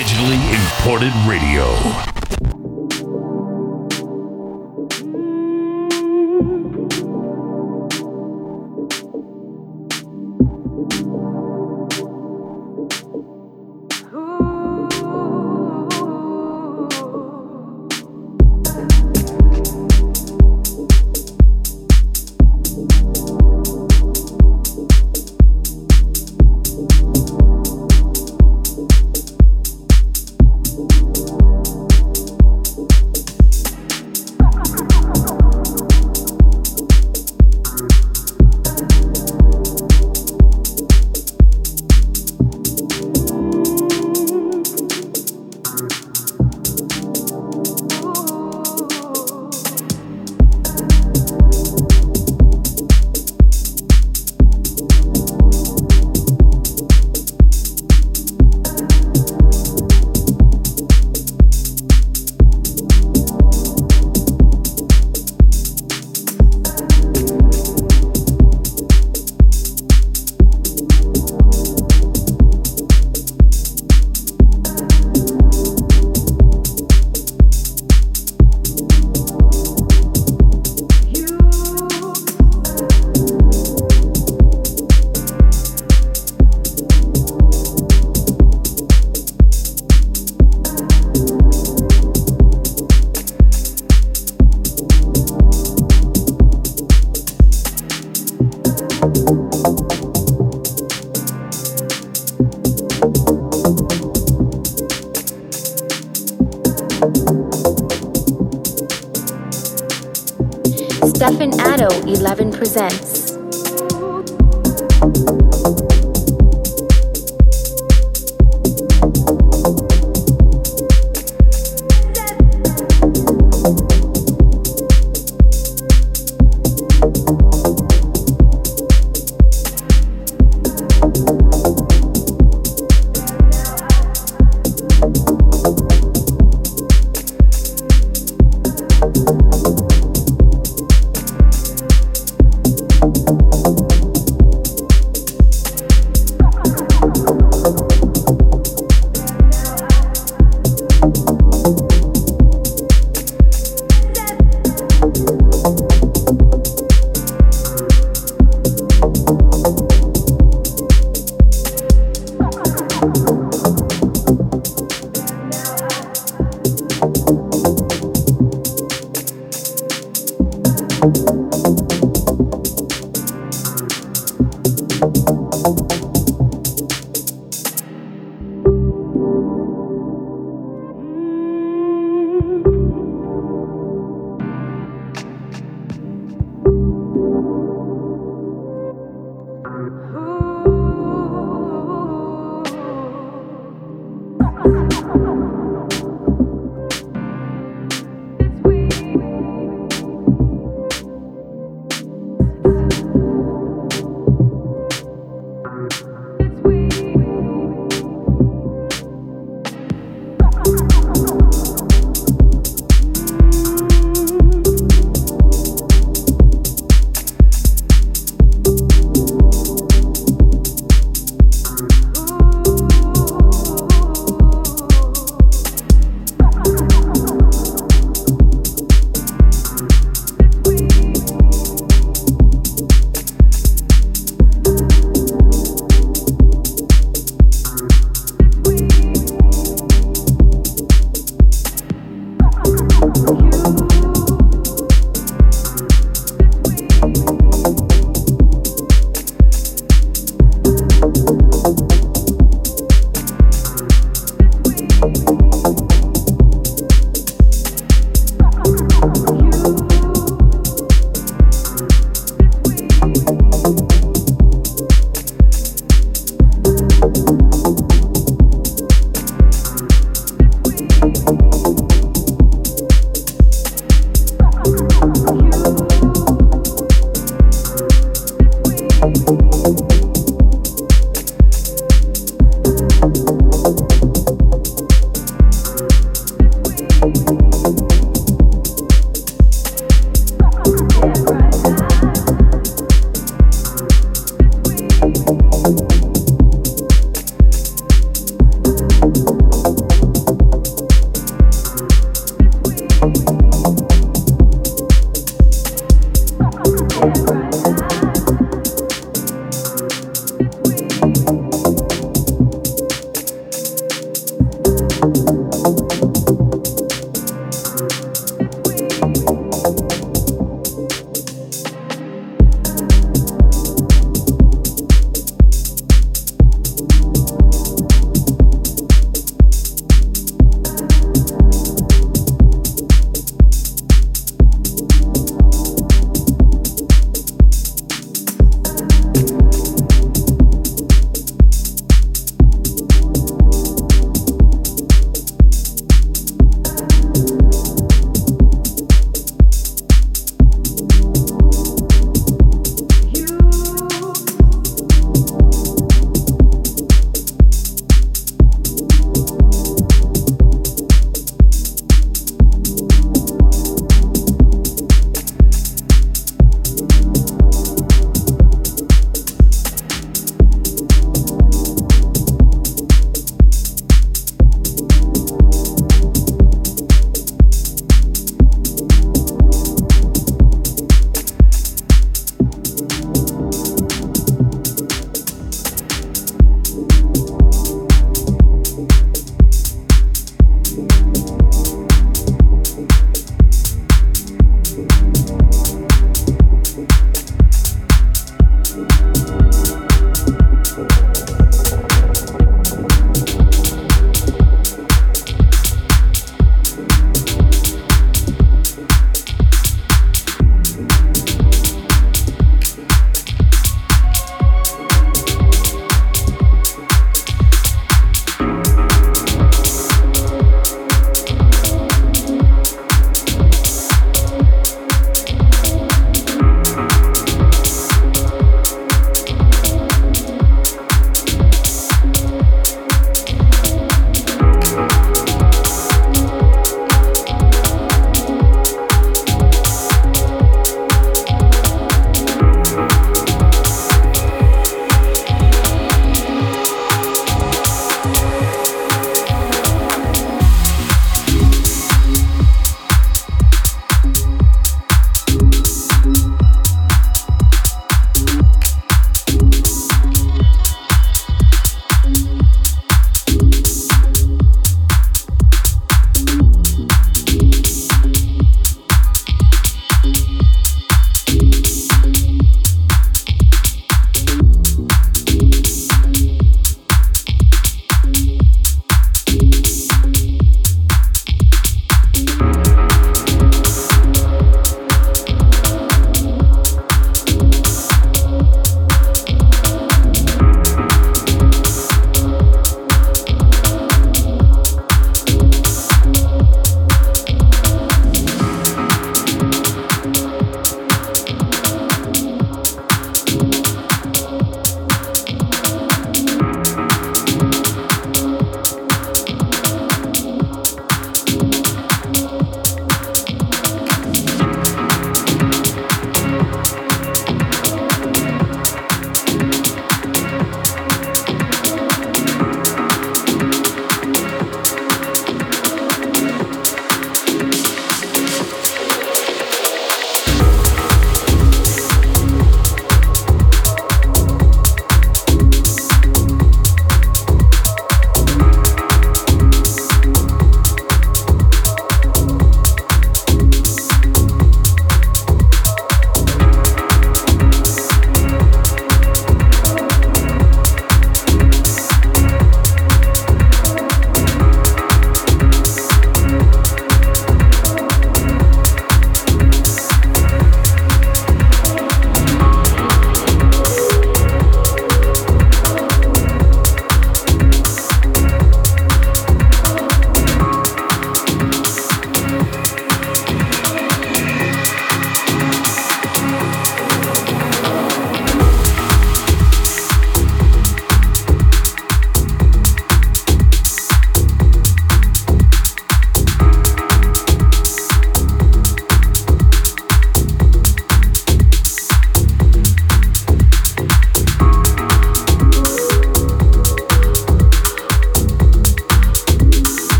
Digitally imported radio.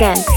Presents.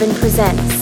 11 presents.